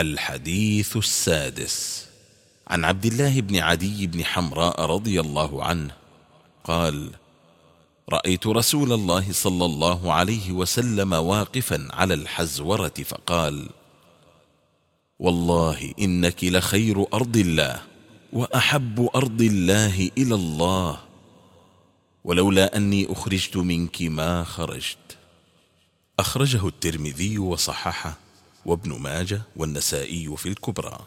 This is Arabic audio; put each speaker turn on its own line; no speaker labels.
الحديث السادس. عن عبد الله بن عدي بن حمراء رضي الله عنه قال رأيت رسول الله صلى الله عليه وسلم واقفا على الحزورة فقال والله إنك لخير أرض الله وأحب أرض الله إلى الله ولولا أني أخرجت منك ما خرجت. أخرجه الترمذي وصححه. وابن ماجه والنسائي في الكبرى.